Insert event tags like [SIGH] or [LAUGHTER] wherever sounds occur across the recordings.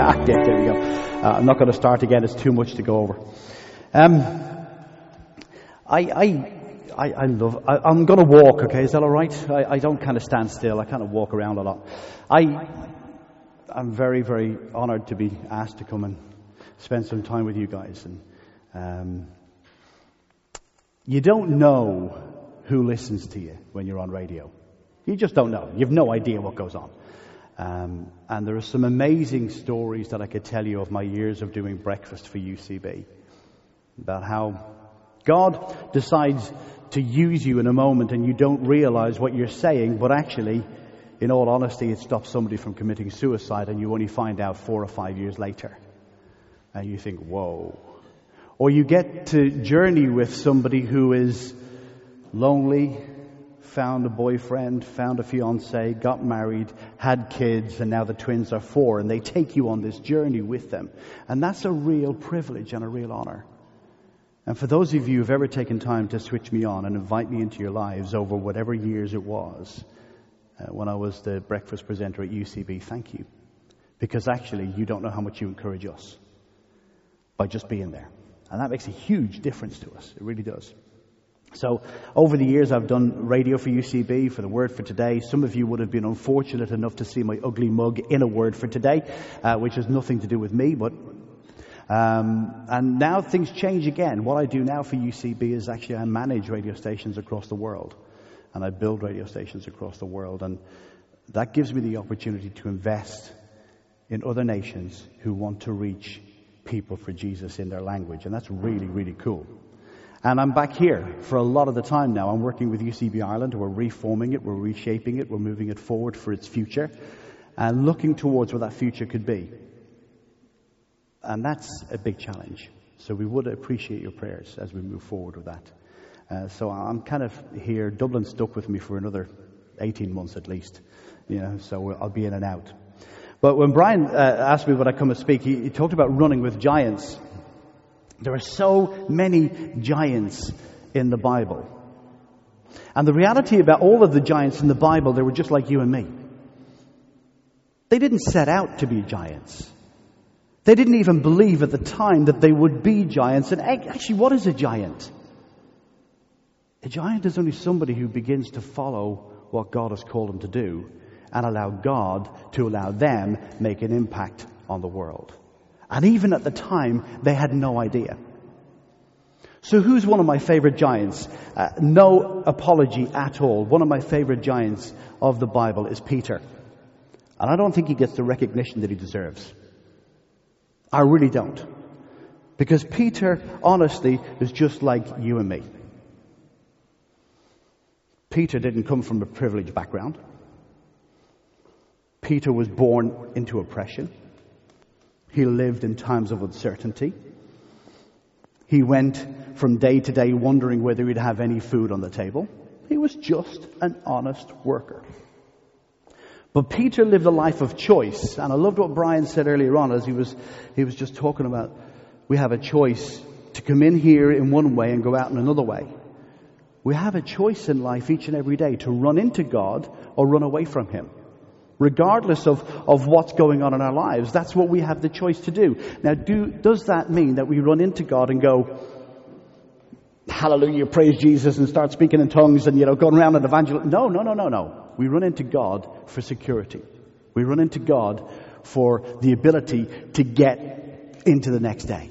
[LAUGHS] Yeah, there we go. Uh, I'm not going to start again. It's too much to go over. Um, I, I, I, I love, I, am going to walk, okay? Is that alright? I, I don't kind of stand still. I kind of walk around a lot. I, I'm very, very honored to be asked to come and spend some time with you guys. And, um, you don't know who listens to you when you're on radio. You just don't know. You have no idea what goes on. Um, and there are some amazing stories that I could tell you of my years of doing breakfast for UCB about how God decides to use you in a moment and you don't realize what you're saying, but actually, in all honesty, it stops somebody from committing suicide and you only find out four or five years later. And you think, whoa. Or you get to journey with somebody who is lonely, found a boyfriend, found a fiance, got married, had kids, and now the twins are four, and they take you on this journey with them. And that's a real privilege and a real honor. And for those of you who've ever taken time to switch me on and invite me into your lives over whatever years it was uh, when I was the breakfast presenter at UCB, thank you. Because actually, you don't know how much you encourage us by just being there. And that makes a huge difference to us. It really does. So over the years, I've done radio for UCB, for the Word for Today. Some of you would have been unfortunate enough to see my ugly mug in a Word for Today, uh, which has nothing to do with me, but um, and now things change again. What I do now for UCB is actually I manage radio stations across the world, and I build radio stations across the world, and that gives me the opportunity to invest in other nations who want to reach people for Jesus in their language, and that's really, really cool. And I'm back here for a lot of the time now. I'm working with UCB Ireland. We're reforming it, we're reshaping it, we're moving it forward for its future, and looking towards what that future could be. And that's a big challenge. So we would appreciate your prayers as we move forward with that. Uh, so I'm kind of here. Dublin stuck with me for another 18 months at least. You know, so I'll be in and out. But when Brian uh, asked me would I come and speak, he, he talked about running with giants. There are so many giants in the Bible. And the reality about all of the giants in the Bible, they were just like you and me. They didn't set out to be giants. They didn't even believe at the time that they would be giants. And actually, what is a giant? A giant is only somebody who begins to follow what God has called them to do and allow God to allow them make an impact on the world. And even at the time, they had no idea. So who's one of my favorite giants? Uh, no apology at all. One of my favorite giants of the Bible is Peter. And I don't think he gets the recognition that he deserves. I really don't. Because Peter, honestly, is just like you and me. Peter didn't come from a privileged background. Peter was born into oppression. He lived in times of uncertainty. He went from day to day wondering whether he'd have any food on the table. He was just an honest worker. But Peter lived a life of choice. And I loved what Brian said earlier on as he was, he was just talking about we have a choice to come in here in one way and go out in another way. We have a choice in life each and every day to run into God or run away from Him regardless of, of what's going on in our lives. That's what we have the choice to do. Now, do, does that mean that we run into God and go, hallelujah, praise Jesus, and start speaking in tongues and, you know, going around and evangelizing? No, no, no, no, no. We run into God for security. We run into God for the ability to get into the next day.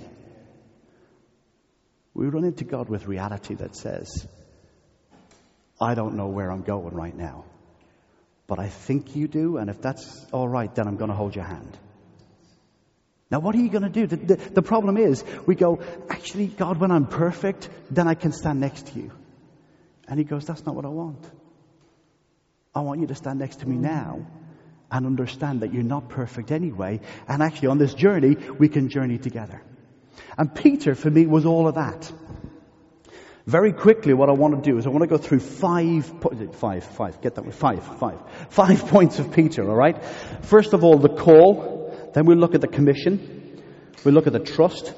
We run into God with reality that says, I don't know where I'm going right now but I think you do, and if that's all right, then I'm going to hold your hand. Now, what are you going to do? The, the, the, problem is, we go, actually, God, when I'm perfect, then I can stand next to you. And He goes, that's not what I want. I want you to stand next to me now and understand that you're not perfect anyway. And actually, on this journey, we can journey together. And Peter, for me, was all of that. Very quickly, what I want to do is I want to go through five, five, five, get that five, five, five [LAUGHS] points of Peter, alright? First of all, the call, then we look at the commission, we look at the trust,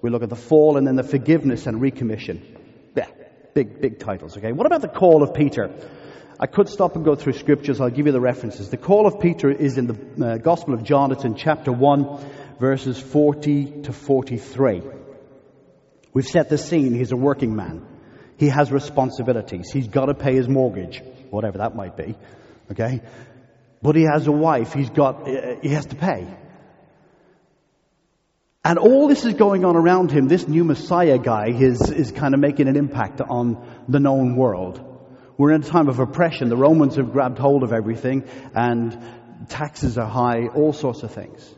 we look at the fall, and then the forgiveness and recommission. Yeah, big, big titles, okay? What about the call of Peter? I could stop and go through scriptures. I'll give you the references. The call of Peter is in the uh, Gospel of John. It's in chapter 1, verses 40 to 43. We've set the scene. He's a working man. He has responsibilities. He's got to pay his mortgage, whatever that might be. Okay? But he has a wife. He's got, uh, he has to pay. And all this is going on around him. This new Messiah guy is, is kind of making an impact on the known world. We're in a time of oppression. The Romans have grabbed hold of everything and taxes are high, all sorts of things.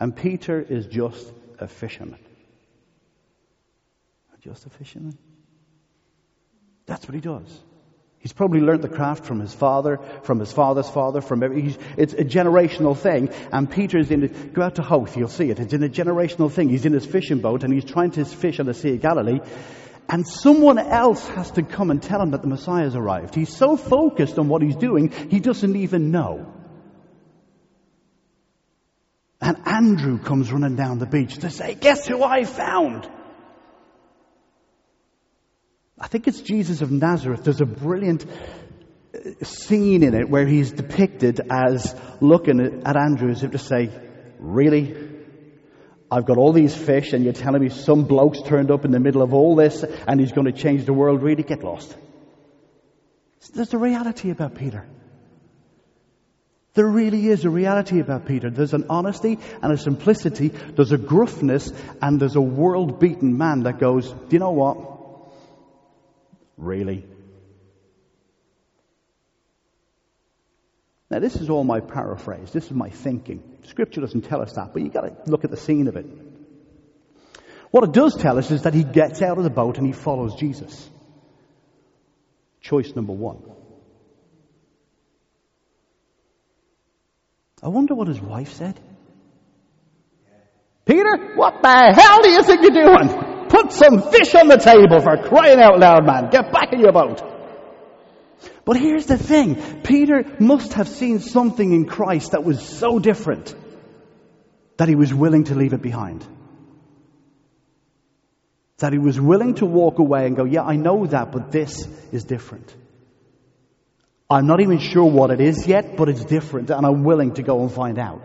And Peter is just a fisherman. Just a fisherman. That's what he does. He's probably learned the craft from his father, from his father's father, from every, it's a generational thing. And Peter's in it, go out to Howth, you'll see it. It's in a generational thing. He's in his fishing boat and he's trying to fish on the Sea of Galilee. And someone else has to come and tell him that the Messiah has arrived. He's so focused on what he's doing, he doesn't even know. And Andrew comes running down the beach to say, guess who I found? I think it's Jesus of Nazareth. There's a brilliant uh, scene in it where he's depicted as looking at Andrew as if to say, really? I've got all these fish and you're telling me some bloke's turned up in the middle of all this and he's going to change the world really? Get lost. There's a reality about Peter. There really is a reality about Peter. There's an honesty and a simplicity. There's a gruffness and there's a world beaten man that goes, do you know what? Really? Now, this is all my paraphrase. This is my thinking. Scripture doesn't tell us that, but you've got to look at the scene of it. What it does tell us is that he gets out of the boat and he follows Jesus. Choice number one. I wonder what his wife said. Peter, what the hell do you think you're doing? Put some fish on the table for crying out loud, man. Get back in your boat. But here's the thing. Peter must have seen something in Christ that was so different that he was willing to leave it behind. That he was willing to walk away and go, yeah, I know that, but this is different. I'm not even sure what it is yet, but it's different and I'm willing to go and find out.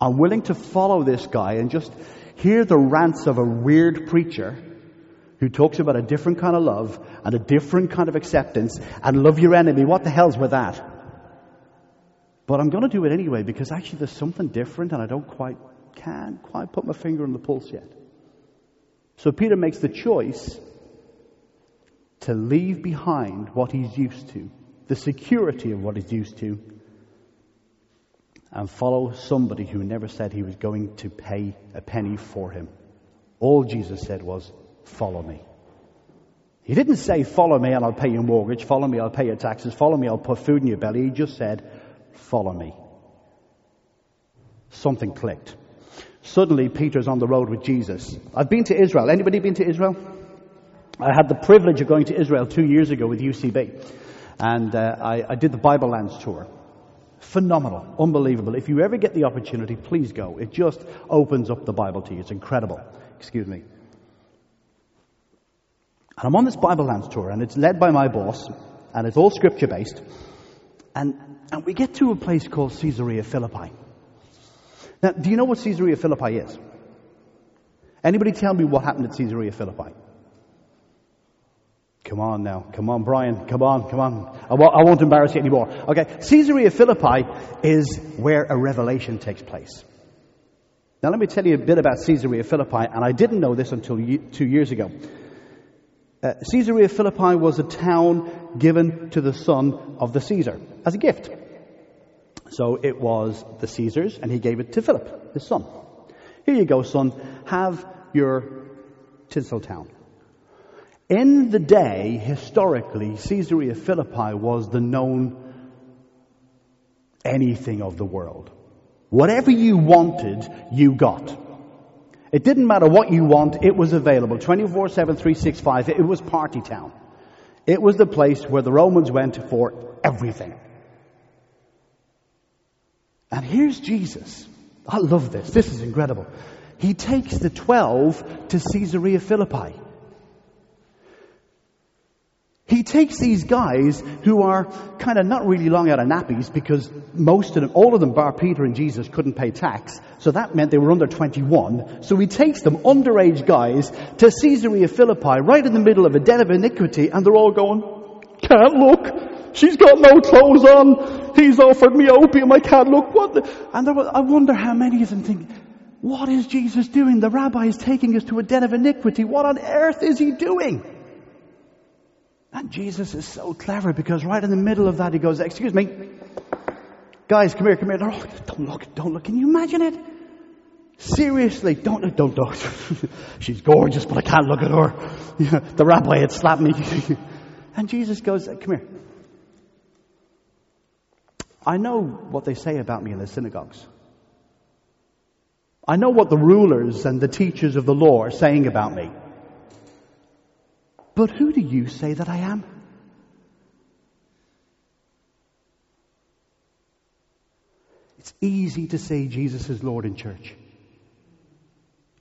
I'm willing to follow this guy and just hear the rants of a weird preacher who talks about a different kind of love and a different kind of acceptance and love your enemy. What the hell's with that? But I'm going to do it anyway because actually there's something different and I don't quite, can't quite put my finger on the pulse yet. So Peter makes the choice to leave behind what he's used to, the security of what he's used to, and follow somebody who never said he was going to pay a penny for him. All Jesus said was, follow me. He didn't say, follow me and I'll pay your mortgage, follow me, I'll pay your taxes, follow me, I'll put food in your belly. He just said, follow me. Something clicked. Suddenly, Peter's on the road with Jesus. I've been to Israel. Anybody been to Israel? I had the privilege of going to Israel two years ago with UCB. And uh, I, I did the Bible Lands tour. Phenomenal. Unbelievable. If you ever get the opportunity, please go. It just opens up the Bible to you. It's incredible. Excuse me. And I'm on this Bible Lands tour, and it's led by my boss, and it's all scripture based. And, and we get to a place called Caesarea Philippi. Now, do you know what Caesarea Philippi is? Anybody tell me what happened at Caesarea Philippi? Come on now. Come on, Brian. Come on, come on. I won't, embarrass you anymore. Okay. Caesarea Philippi is where a revelation takes place. Now let me tell you a bit about Caesarea Philippi, and I didn't know this until two years ago. Uh, Caesarea Philippi was a town given to the son of the Caesar as a gift. So it was the Caesar's, and he gave it to Philip, his son. Here you go, son. Have your tinsel town. In the day, historically, Caesarea Philippi was the known anything of the world. Whatever you wanted, you got. It didn't matter what you want, it was available 24 7, 365. It was party town. It was the place where the Romans went for everything. And here's Jesus. I love this. This is incredible. He takes the 12 to Caesarea Philippi. He takes these guys who are kind of not really long out of nappies because most of them, all of them bar Peter and Jesus couldn't pay tax. So that meant they were under 21. So he takes them, underage guys, to Caesarea Philippi, right in the middle of a den of iniquity, and they're all going, can't look. She's got no clothes on. He's offered me opium. I can't look. What? The? And was, I wonder how many of them think, what is Jesus doing? The rabbi is taking us to a den of iniquity. What on earth is he doing? And Jesus is so clever because right in the middle of that he goes, excuse me, guys, come here, come here. Oh, don't look, don't look. Can you imagine it? Seriously, don't, look, don't, don't. [LAUGHS] She's gorgeous, but I can't look at her. [LAUGHS] the rabbi had slapped me. [LAUGHS] and Jesus goes, come here. I know what they say about me in the synagogues. I know what the rulers and the teachers of the law are saying about me. But who do you say that I am? It's easy to say Jesus is Lord in church.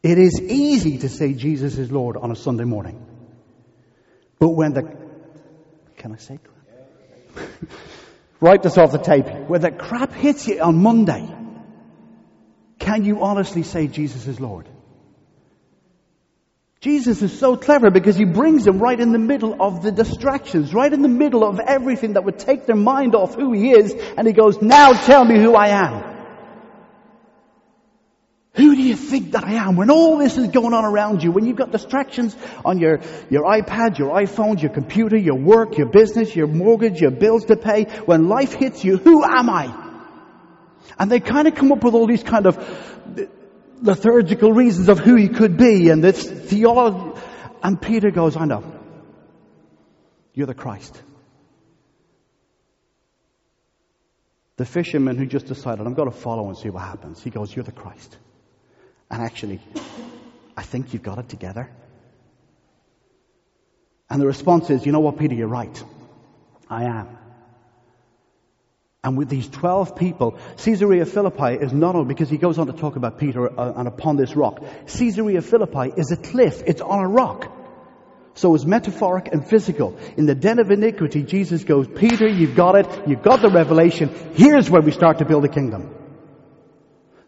It is easy to say Jesus is Lord on a Sunday morning. But when the, can I say? [LAUGHS] Write this off the tape. When the crap hits you on Monday, can you honestly say Jesus is Lord? Jesus is so clever because he brings them right in the middle of the distractions, right in the middle of everything that would take their mind off who he is, and he goes, now tell me who I am. Who do you think that I am? When all this is going on around you, when you've got distractions on your, your iPad, your iPhones, your computer, your work, your business, your mortgage, your bills to pay, when life hits you, who am I? And they kind of come up with all these kind of liturgical reasons of who he could be and this theology. And Peter goes, I know. You're the Christ. The fisherman who just decided, I'm going to follow and see what happens. He goes, You're the Christ. And actually, I think you've got it together. And the response is, You know what, Peter, you're right. I am. And with these 12 people, Caesarea Philippi is not only, because he goes on to talk about Peter uh, and upon this rock. Caesarea Philippi is a cliff. It's on a rock. So it's metaphoric and physical. In the den of iniquity, Jesus goes, Peter, you've got it. You've got the revelation. Here's where we start to build a kingdom.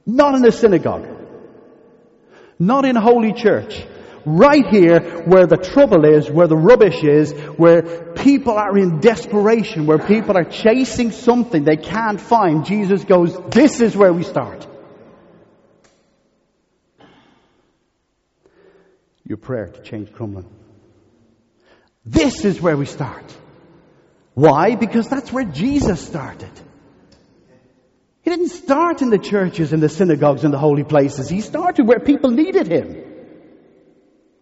Not in the synagogue. Not in holy church right here where the trouble is, where the rubbish is, where people are in desperation, where people are chasing something they can't find, Jesus goes, this is where we start. Your prayer to change Crumlin. This is where we start. Why? Because that's where Jesus started. He didn't start in the churches and the synagogues and the holy places. He started where people needed him.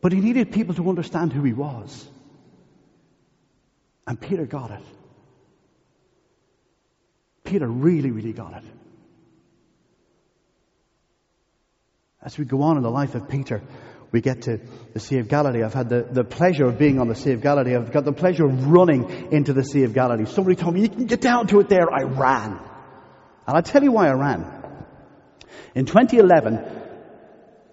But he needed people to understand who he was. And Peter got it. Peter really, really got it. As we go on in the life of Peter, we get to the Sea of Galilee. I've had the, the pleasure of being on the Sea of Galilee. I've got the pleasure of running into the Sea of Galilee. Somebody told me, you can get down to it there. I ran. And I'll tell you why I ran. In 2011,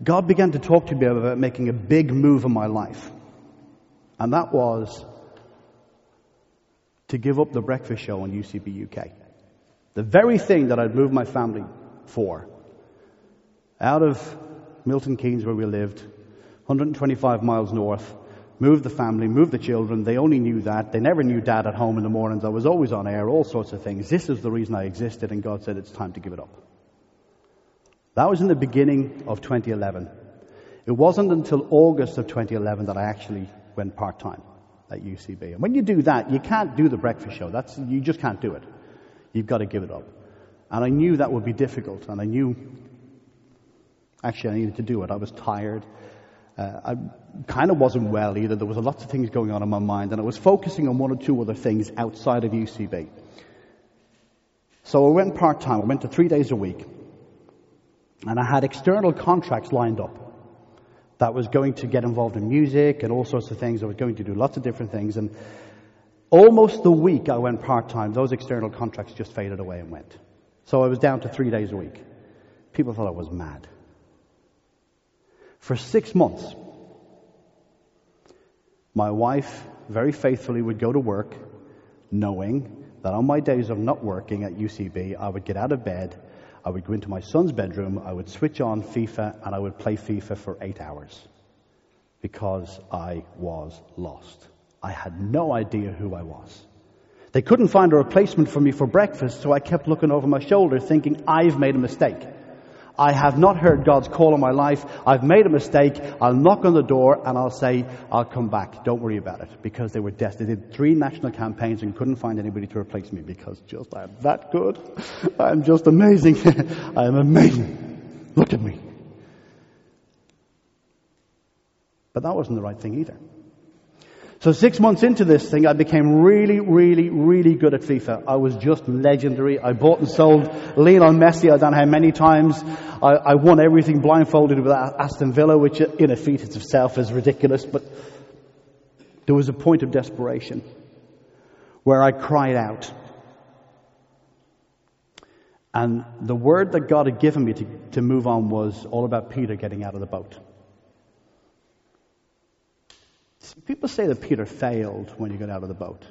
God began to talk to me about making a big move in my life. And that was to give up the breakfast show on UCB UK. The very thing that I'd moved my family for. Out of Milton Keynes, where we lived, 125 miles north, moved the family, moved the children. They only knew that. They never knew dad at home in the mornings. I was always on air, all sorts of things. This is the reason I existed, and God said it's time to give it up. That was in the beginning of 2011. It wasn't until August of 2011 that I actually went part-time at UCB. And when you do that, you can't do the breakfast show. That's, you just can't do it. You've got to give it up. And I knew that would be difficult, and I knew actually I needed to do it. I was tired. Uh, I kind of wasn't well either. There was a lot of things going on in my mind, and I was focusing on one or two other things outside of UCB. So I went part time. I went to three days a week. And I had external contracts lined up that was going to get involved in music and all sorts of things. I was going to do lots of different things. And almost the week I went part time, those external contracts just faded away and went. So I was down to three days a week. People thought I was mad. For six months, my wife, very faithfully would go to work knowing that on my days of not working at UCB, I would get out of bed, I would go into my son's bedroom, I would switch on FIFA, and I would play FIFA for eight hours because I was lost. I had no idea who I was. They couldn't find a replacement for me for breakfast, so I kept looking over my shoulder thinking I've made a mistake. I have not heard God's call in my life. I've made a mistake. I'll knock on the door and I'll say, I'll come back. Don't worry about it. Because they were desperate. They did three national campaigns and couldn't find anybody to replace me because just I'm that good. [LAUGHS] I'm just amazing. [LAUGHS] I am amazing. Look at me. But that wasn't the right thing either. So six months into this thing, I became really, really, really good at FIFA. I was just legendary. I bought and sold Lionel Messi. I don't know how many times. I, I won everything blindfolded with Aston Villa, which in a feat itself is ridiculous. But there was a point of desperation where I cried out. And the word that God had given me to, to move on was all about Peter getting out of the boat. People say that Peter failed when he got out of the boat.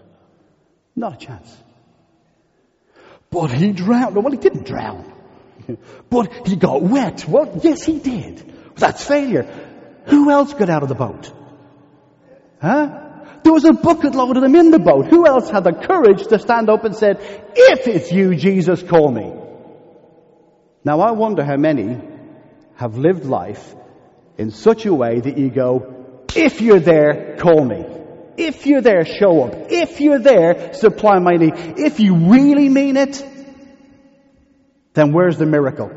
Not a chance. But he drowned. Well, he didn't drown. [LAUGHS] but he got wet. Well, yes, he did. That's failure. Who else got out of the boat? Huh? There was a bucket load of them in the boat. Who else had the courage to stand up and said, if it's you, Jesus, call me? Now I wonder how many have lived life in such a way that you go, if you're there, call me. If you're there, show up. If you're there, supply my need. If you really mean it, then where's the miracle?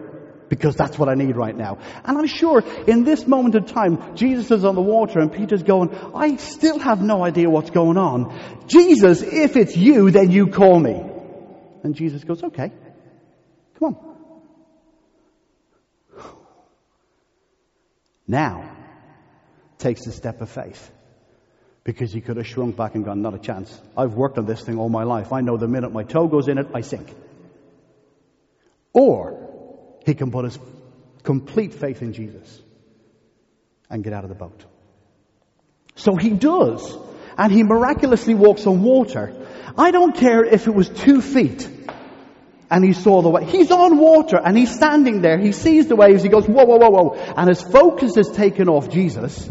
Because that's what I need right now. And I'm sure in this moment of time, Jesus is on the water and Peter's going, I still have no idea what's going on. Jesus, if it's you, then you call me. And Jesus goes, okay, come on. [SIGHS] Now, takes the step of faith. Because he could have shrunk back and gone, not a chance. I've worked on this thing all my life. I know the minute my toe goes in it, I sink. Or he can put his complete faith in Jesus and get out of the boat. So he does. And he miraculously walks on water. I don't care if it was two feet and he saw the way. He's on water and he's standing there. He sees the waves. He goes, whoa, whoa, whoa, whoa. And his focus is taken off Jesus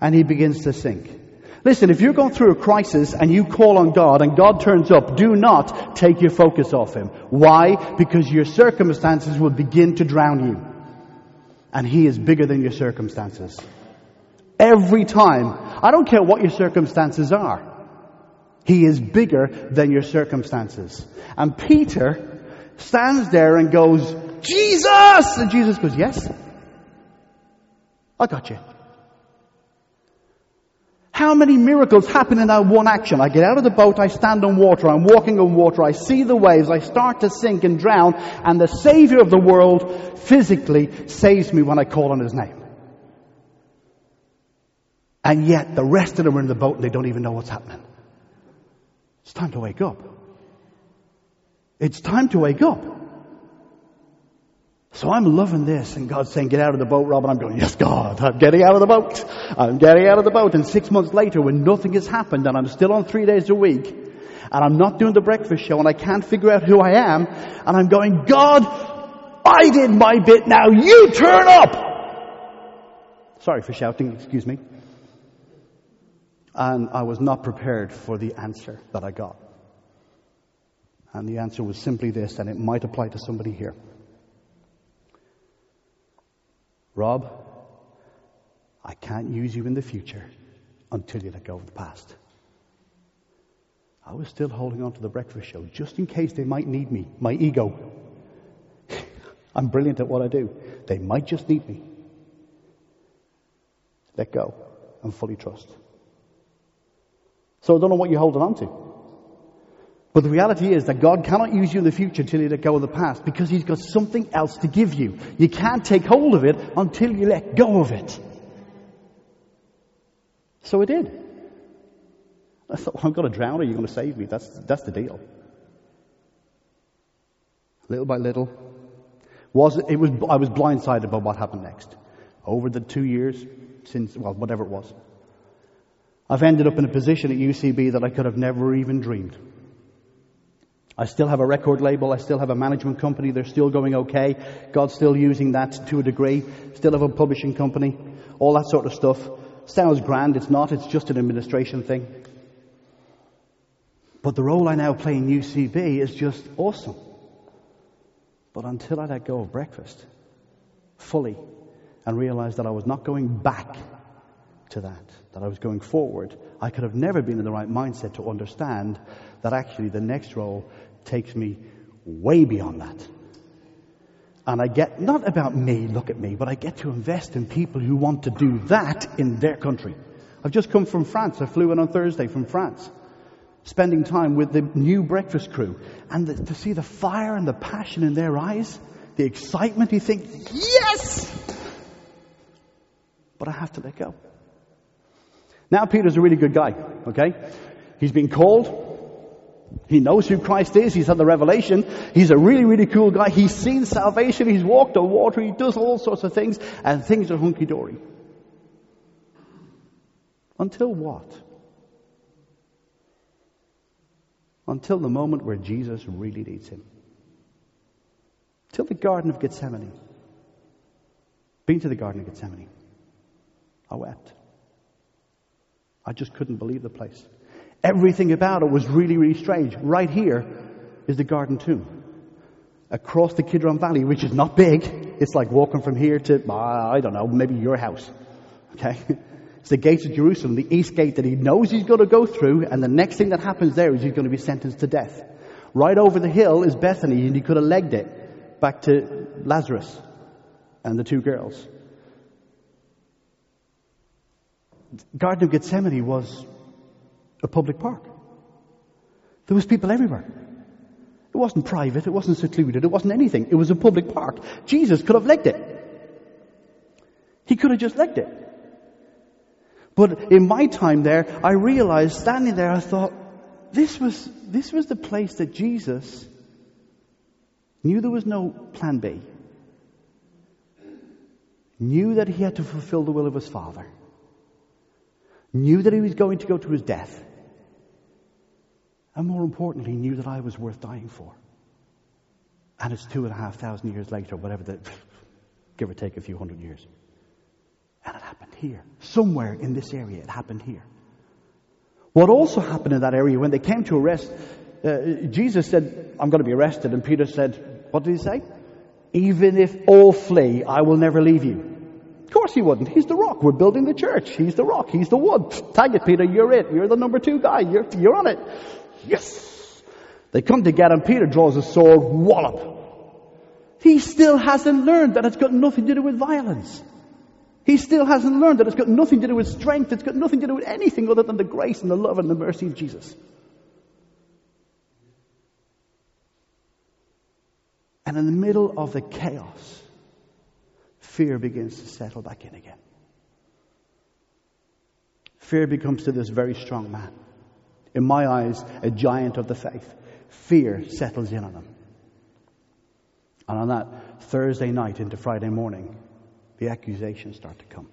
and he begins to sink. Listen, if you're going through a crisis and you call on God and God turns up, do not take your focus off Him. Why? Because your circumstances will begin to drown you. And He is bigger than your circumstances. Every time. I don't care what your circumstances are. He is bigger than your circumstances. And Peter stands there and goes, Jesus! And Jesus goes, yes. I got you. How many miracles happen in that one action? I get out of the boat, I stand on water, I'm walking on water, I see the waves, I start to sink and drown, and the Savior of the world physically saves me when I call on His name. And yet the rest of them are in the boat and they don't even know what's happening. It's time to wake up. It's time to wake up. So I'm loving this, and God's saying, get out of the boat, Rob. And I'm going, yes, God, I'm getting out of the boat. I'm getting out of the boat. And six months later, when nothing has happened, and I'm still on three days a week, and I'm not doing the breakfast show, and I can't figure out who I am, and I'm going, God, I did my bit, now you turn up! Sorry for shouting, excuse me. And I was not prepared for the answer that I got. And the answer was simply this, and it might apply to somebody here. Rob, I can't use you in the future until you let go of the past. I was still holding on to the breakfast show just in case they might need me. My ego. [LAUGHS] I'm brilliant at what I do. They might just need me. Let go and fully trust. So I don't know what you're holding on to. But the reality is that God cannot use you in the future until you let go of the past because He's got something else to give you. You can't take hold of it until you let go of it. So I did. I thought, well, I'm going to drown or you're going to save me. That's, that's the deal. Little by little. Was, it was, I was blindsided by what happened next. Over the two years since, well, whatever it was. I've ended up in a position at UCB that I could have never even dreamed. I still have a record label. I still have a management company. They're still going okay. God's still using that to a degree. Still have a publishing company. All that sort of stuff. Sounds grand. It's not. It's just an administration thing. But the role I now play in UCB is just awesome. But until I let go of breakfast fully and realized that I was not going back to that, that I was going forward, I could have never been in the right mindset to understand that actually the next role takes me way beyond that. And I get, not about me, look at me, but I get to invest in people who want to do that in their country. I've just come from France. I flew in on Thursday from France, spending time with the new breakfast crew. And the, to see the fire and the passion in their eyes, the excitement, you think, yes! But I have to let go. Now Peter's a really good guy, okay? He's been called. He knows who Christ is. He's had the revelation. He's a really, really cool guy. He's seen salvation. He's walked on water. He does all sorts of things. And things are hunky dory. Until what? Until the moment where Jesus really needs him. Till the Garden of Gethsemane. Been to the Garden of Gethsemane. I wept. I just couldn't believe the place. Everything about it was really, really strange. Right here is the garden tomb. Across the Kidron Valley, which is not big, it's like walking from here to, uh, I don't know, maybe your house. Okay? [LAUGHS] It's the gates of Jerusalem, the east gate that he knows he's going to go through, and the next thing that happens there is he's going to be sentenced to death. Right over the hill is Bethany, and he could have legged it back to Lazarus and the two girls. Garden of Gethsemane was a public park. There was people everywhere. It wasn't private, it wasn't secluded, it wasn't anything. It was a public park. Jesus could have legged it. He could have just legged it. But in my time there, I realized standing there, I thought, this was, this was the place that Jesus knew there was no plan B. Knew that he had to fulfill the will of his Father. Knew that he was going to go to his death. And more importantly, he knew that I was worth dying for. And it's two and a half thousand years later, whatever the, [SIGHS] give or take a few hundred years. And it happened here. Somewhere in this area, it happened here. What also happened in that area when they came to arrest, uh, Jesus said, I'm going to be arrested. And Peter said, what did he say? Even if all flee, I will never leave you. Of course he wouldn't. He's the rock. We're building the church. He's the rock. He's the wood. Tag it, Peter. You're it. You're the number two guy. You're, you're on it. Yes. They come to get him. Peter draws a sword. Wallop. He still hasn't learned that it's got nothing to do with violence. He still hasn't learned that it's got nothing to do with strength. It's got nothing to do with anything other than the grace and the love and the mercy of Jesus. And in the middle of the chaos, fear begins to settle back in again. Fear becomes to this very strong man. In my eyes, a giant of the faith. Fear settles in on him. And on that Thursday night into Friday morning, the accusations start to come.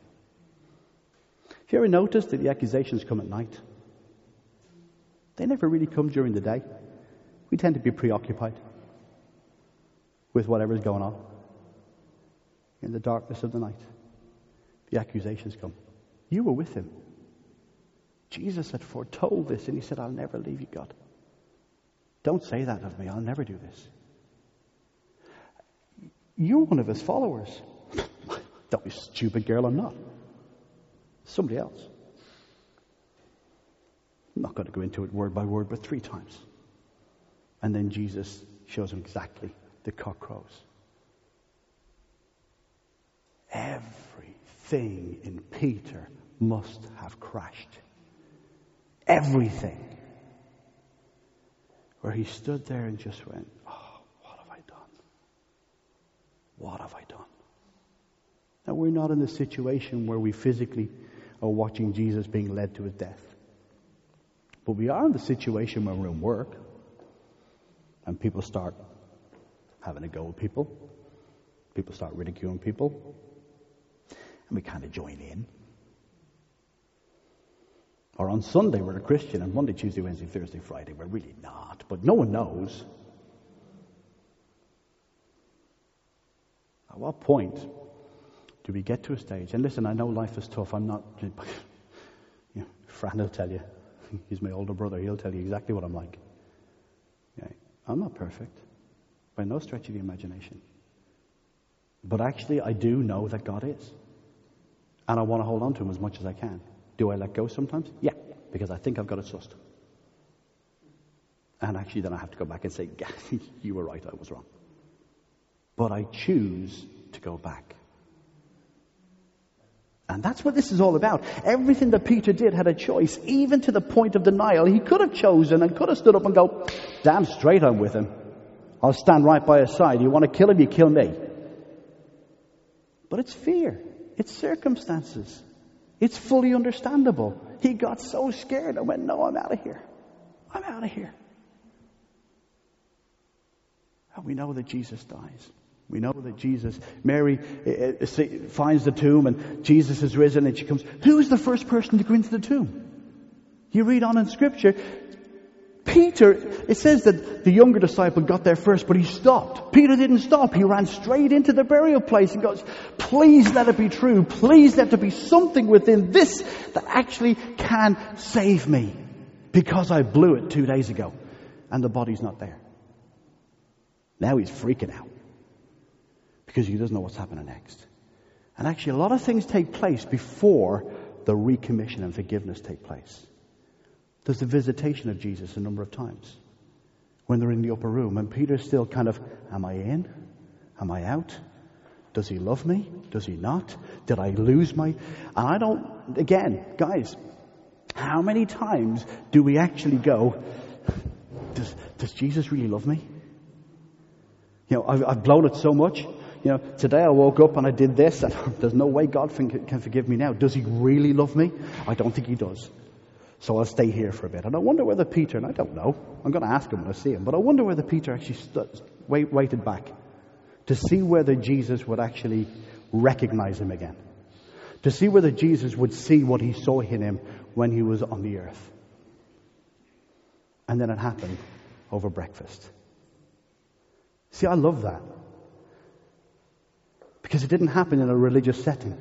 Have you ever noticed that the accusations come at night? They never really come during the day. We tend to be preoccupied with whatever's going on in the darkness of the night. The accusations come. You were with him. Jesus had foretold this, and he said, I'll never leave you, God. Don't say that of me. I'll never do this. You're one of his followers. [LAUGHS] Don't be stupid, girl. I'm not. Somebody else. I'm not going to go into it word by word, but three times. And then Jesus shows him exactly the cock crows. Everything in Peter must have crashed. Everything. Where he stood there and just went, Oh, what have I done? What have I done? Now, we're not in the situation where we physically are watching Jesus being led to his death. But we are in the situation where we're in work and people start having a go with people. People start ridiculing people and we kind of join in. Or on Sunday, we're a Christian, and Monday, Tuesday, Wednesday, Thursday, Friday, we're really not. But no one knows. At what point do we get to a stage? And listen, I know life is tough. I'm not. [LAUGHS] You Fran will tell you. [LAUGHS] He's my older brother. He'll tell you exactly what I'm like. Okay. I'm not perfect by no stretch of the imagination. But actually, I do know that God is. And I want to hold on to Him as much as I can. Do I let go sometimes? Yeah, because I think I've got it sussed. And actually, then I have to go back and say, [LAUGHS] You were right, I was wrong. But I choose to go back. And that's what this is all about. Everything that Peter did had a choice, even to the point of denial. He could have chosen and could have stood up and go, damn straight I'm with him. I'll stand right by his side. You want to kill him, you kill me. But it's fear. It's circumstances. It's fully understandable. He got so scared and went, no, I'm out of here. I'm out of here. And we know that Jesus dies. We know that Jesus, Mary uh, finds the tomb and Jesus is risen and she comes. Who's the first person to go into the tomb? You read on in scripture, Peter, it says that the younger disciple got there first, but he stopped. Peter didn't stop. He ran straight into the burial place and goes, please let it be true. Please let there be something within this that actually can save me because I blew it two days ago and the body's not there. Now he's freaking out because he doesn't know what's happening next. And actually, a lot of things take place before the recommission and forgiveness take place. There's the visitation of Jesus a number of times when they're in the upper room, and Peter's still kind of, Am I in? Am I out? Does he love me? Does he not? Did I lose my. And I don't, again, guys, how many times do we actually go, Does, does Jesus really love me? You know, I've, I've blown it so much. You know, today I woke up and I did this, and [LAUGHS] there's no way God can forgive me now. Does he really love me? I don't think he does. So I'll stay here for a bit. And I wonder whether Peter, and I don't know, I'm going to ask him when I see him, but I wonder whether Peter actually stood, wait, waited back to see whether Jesus would actually recognize him again. To see whether Jesus would see what he saw in him when he was on the earth. And then it happened over breakfast. See, I love that. Because it didn't happen in a religious setting.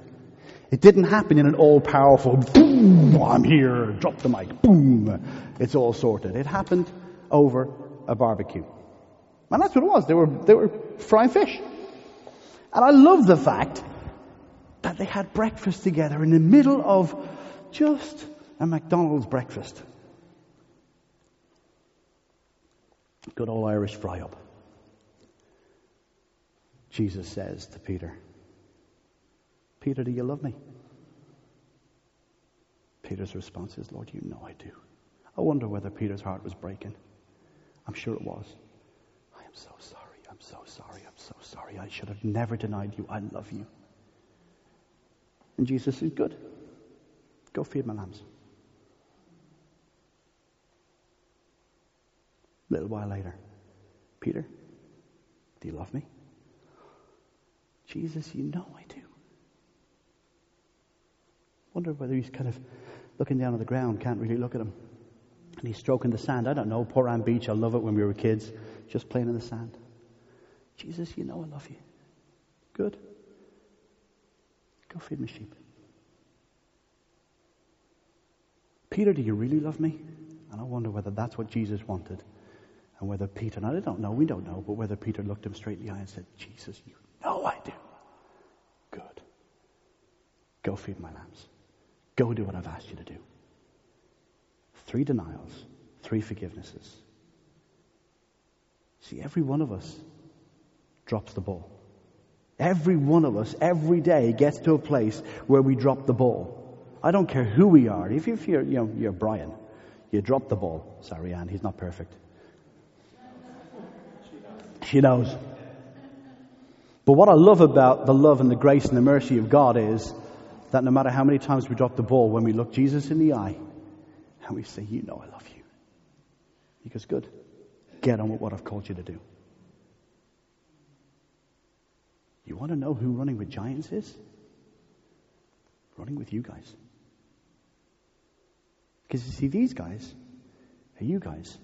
It didn't happen in an all powerful, boom, I'm here, drop the mic, boom, it's all sorted. It happened over a barbecue. And that's what it was. They were, they were frying fish. And I love the fact that they had breakfast together in the middle of just a McDonald's breakfast. Good old Irish fry up. Jesus says to Peter, Peter, do you love me? Peter's response is, Lord, you know I do. I wonder whether Peter's heart was breaking. I'm sure it was. I am so sorry. I'm so sorry. I'm so sorry. I should have never denied you. I love you. And Jesus says, Good. Go feed my lambs. A little while later, Peter, do you love me? Jesus, you know I do. Wonder whether he's kind of looking down at the ground, can't really look at him. And he's stroking the sand. I don't know, Portrane Beach, I love it when we were kids, just playing in the sand. Jesus, you know I love you. Good. Go feed my sheep. Peter, do you really love me? And I wonder whether that's what Jesus wanted. And whether Peter, and I don't know, we don't know, but whether Peter looked him straight in the eye and said, Jesus, you know I do. Good. Go feed my lambs. Go do what I've asked you to do. Three denials, three forgivenesses. See, every one of us drops the ball. Every one of us, every day, gets to a place where we drop the ball. I don't care who we are. If, if you're, you know, you're Brian, you drop the ball. Sorry, Anne, he's not perfect. She knows. But what I love about the love and the grace and the mercy of God is that no matter how many times we drop the ball, when we look Jesus in the eye and we say, You know I love you, he goes, Good. Get on with what I've called you to do. You want to know who running with giants is? Running with you guys. Because you see, these guys are you guys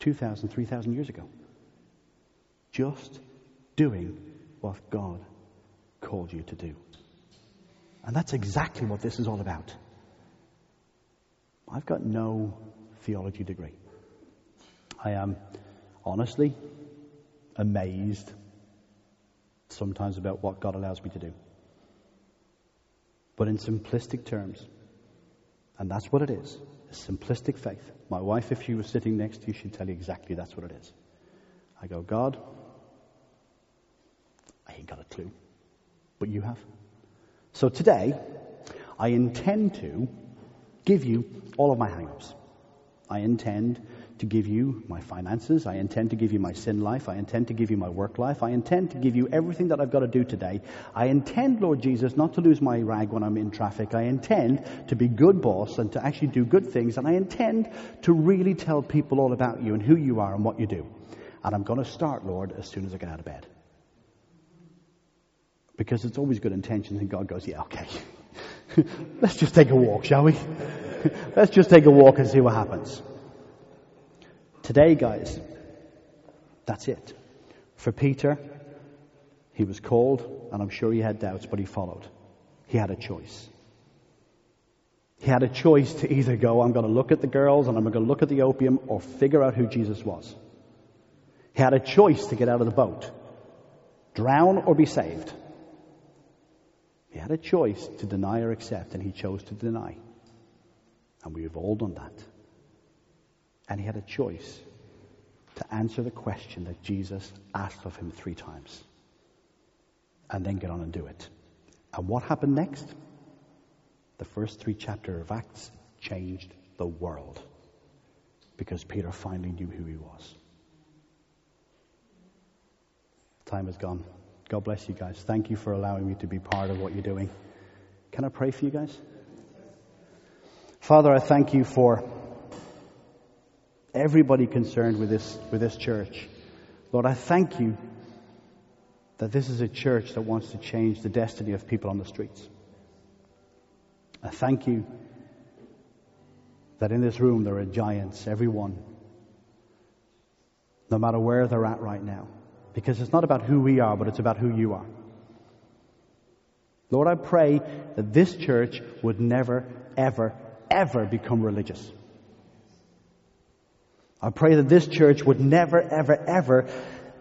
2,000, 3,000 years ago. Just doing what God called you to do. And that's exactly what this is all about. I've got no theology degree. I am honestly amazed sometimes about what God allows me to do. But in simplistic terms, and that's what it is a simplistic faith. My wife, if she was sitting next to you, she'd tell you exactly that's what it is. I go, God, I ain't got a clue, but you have. So today, I intend to give you all of my hangups. I intend to give you my finances. I intend to give you my sin life. I intend to give you my work life. I intend to give you everything that I've got to do today. I intend, Lord Jesus, not to lose my rag when I'm in traffic. I intend to be good boss and to actually do good things. And I intend to really tell people all about you and who you are and what you do. And I'm going to start, Lord, as soon as I get out of bed. Because it's always good intentions and God goes, yeah, okay. [LAUGHS] Let's just take a walk, shall we? [LAUGHS] Let's just take a walk and see what happens. Today, guys, that's it. For Peter, he was called, and I'm sure he had doubts, but he followed. He had a choice. He had a choice to either go, I'm going to look at the girls and I'm going to look at the opium, or figure out who Jesus was. He had a choice to get out of the boat drown or be saved. He had a choice to deny or accept, and he chose to deny. And we've all done that. And he had a choice to answer the question that Jesus asked of him three times and then get on and do it. And what happened next? The first three chapters of Acts changed the world because Peter finally knew who he was. Time is gone. God bless you guys. Thank you for allowing me to be part of what you're doing. Can I pray for you guys? Father, I thank you for everybody concerned with this, with this church. Lord, I thank you that this is a church that wants to change the destiny of people on the streets. I thank you that in this room there are giants, everyone, no matter where they're at right now. Because it's not about who we are, but it's about who you are. Lord, I pray that this church would never, ever, ever become religious. I pray that this church would never, ever, ever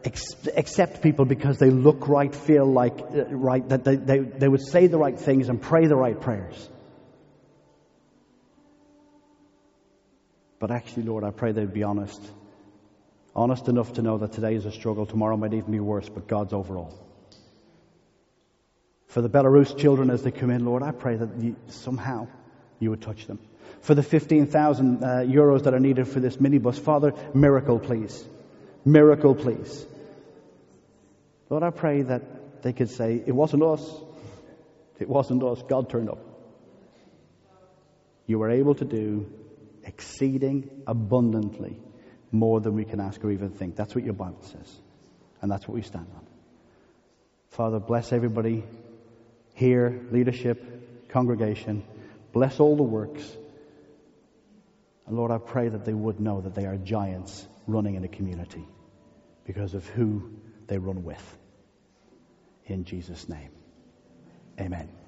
accept people because they look right, feel like uh, right, that they, they, they would say the right things and pray the right prayers. But actually, Lord, I pray they'd be honest. Honest enough to know that today is a struggle, tomorrow might even be worse, but God's overall. For the Belarus children as they come in, Lord, I pray that you, somehow you would touch them for the 15,000 uh, euros that are needed for this minibus. Father, miracle, please. Miracle, please. Lord, I pray that they could say, it wasn't us. It wasn't us. God turned up. You were able to do exceeding abundantly more than we can ask or even think. That's what your Bible says. And that's what we stand on. Father, bless everybody here, leadership, congregation. Bless all the works. And Lord, I pray that they would know that they are giants running in a community because of who they run with. In Jesus' name. Amen.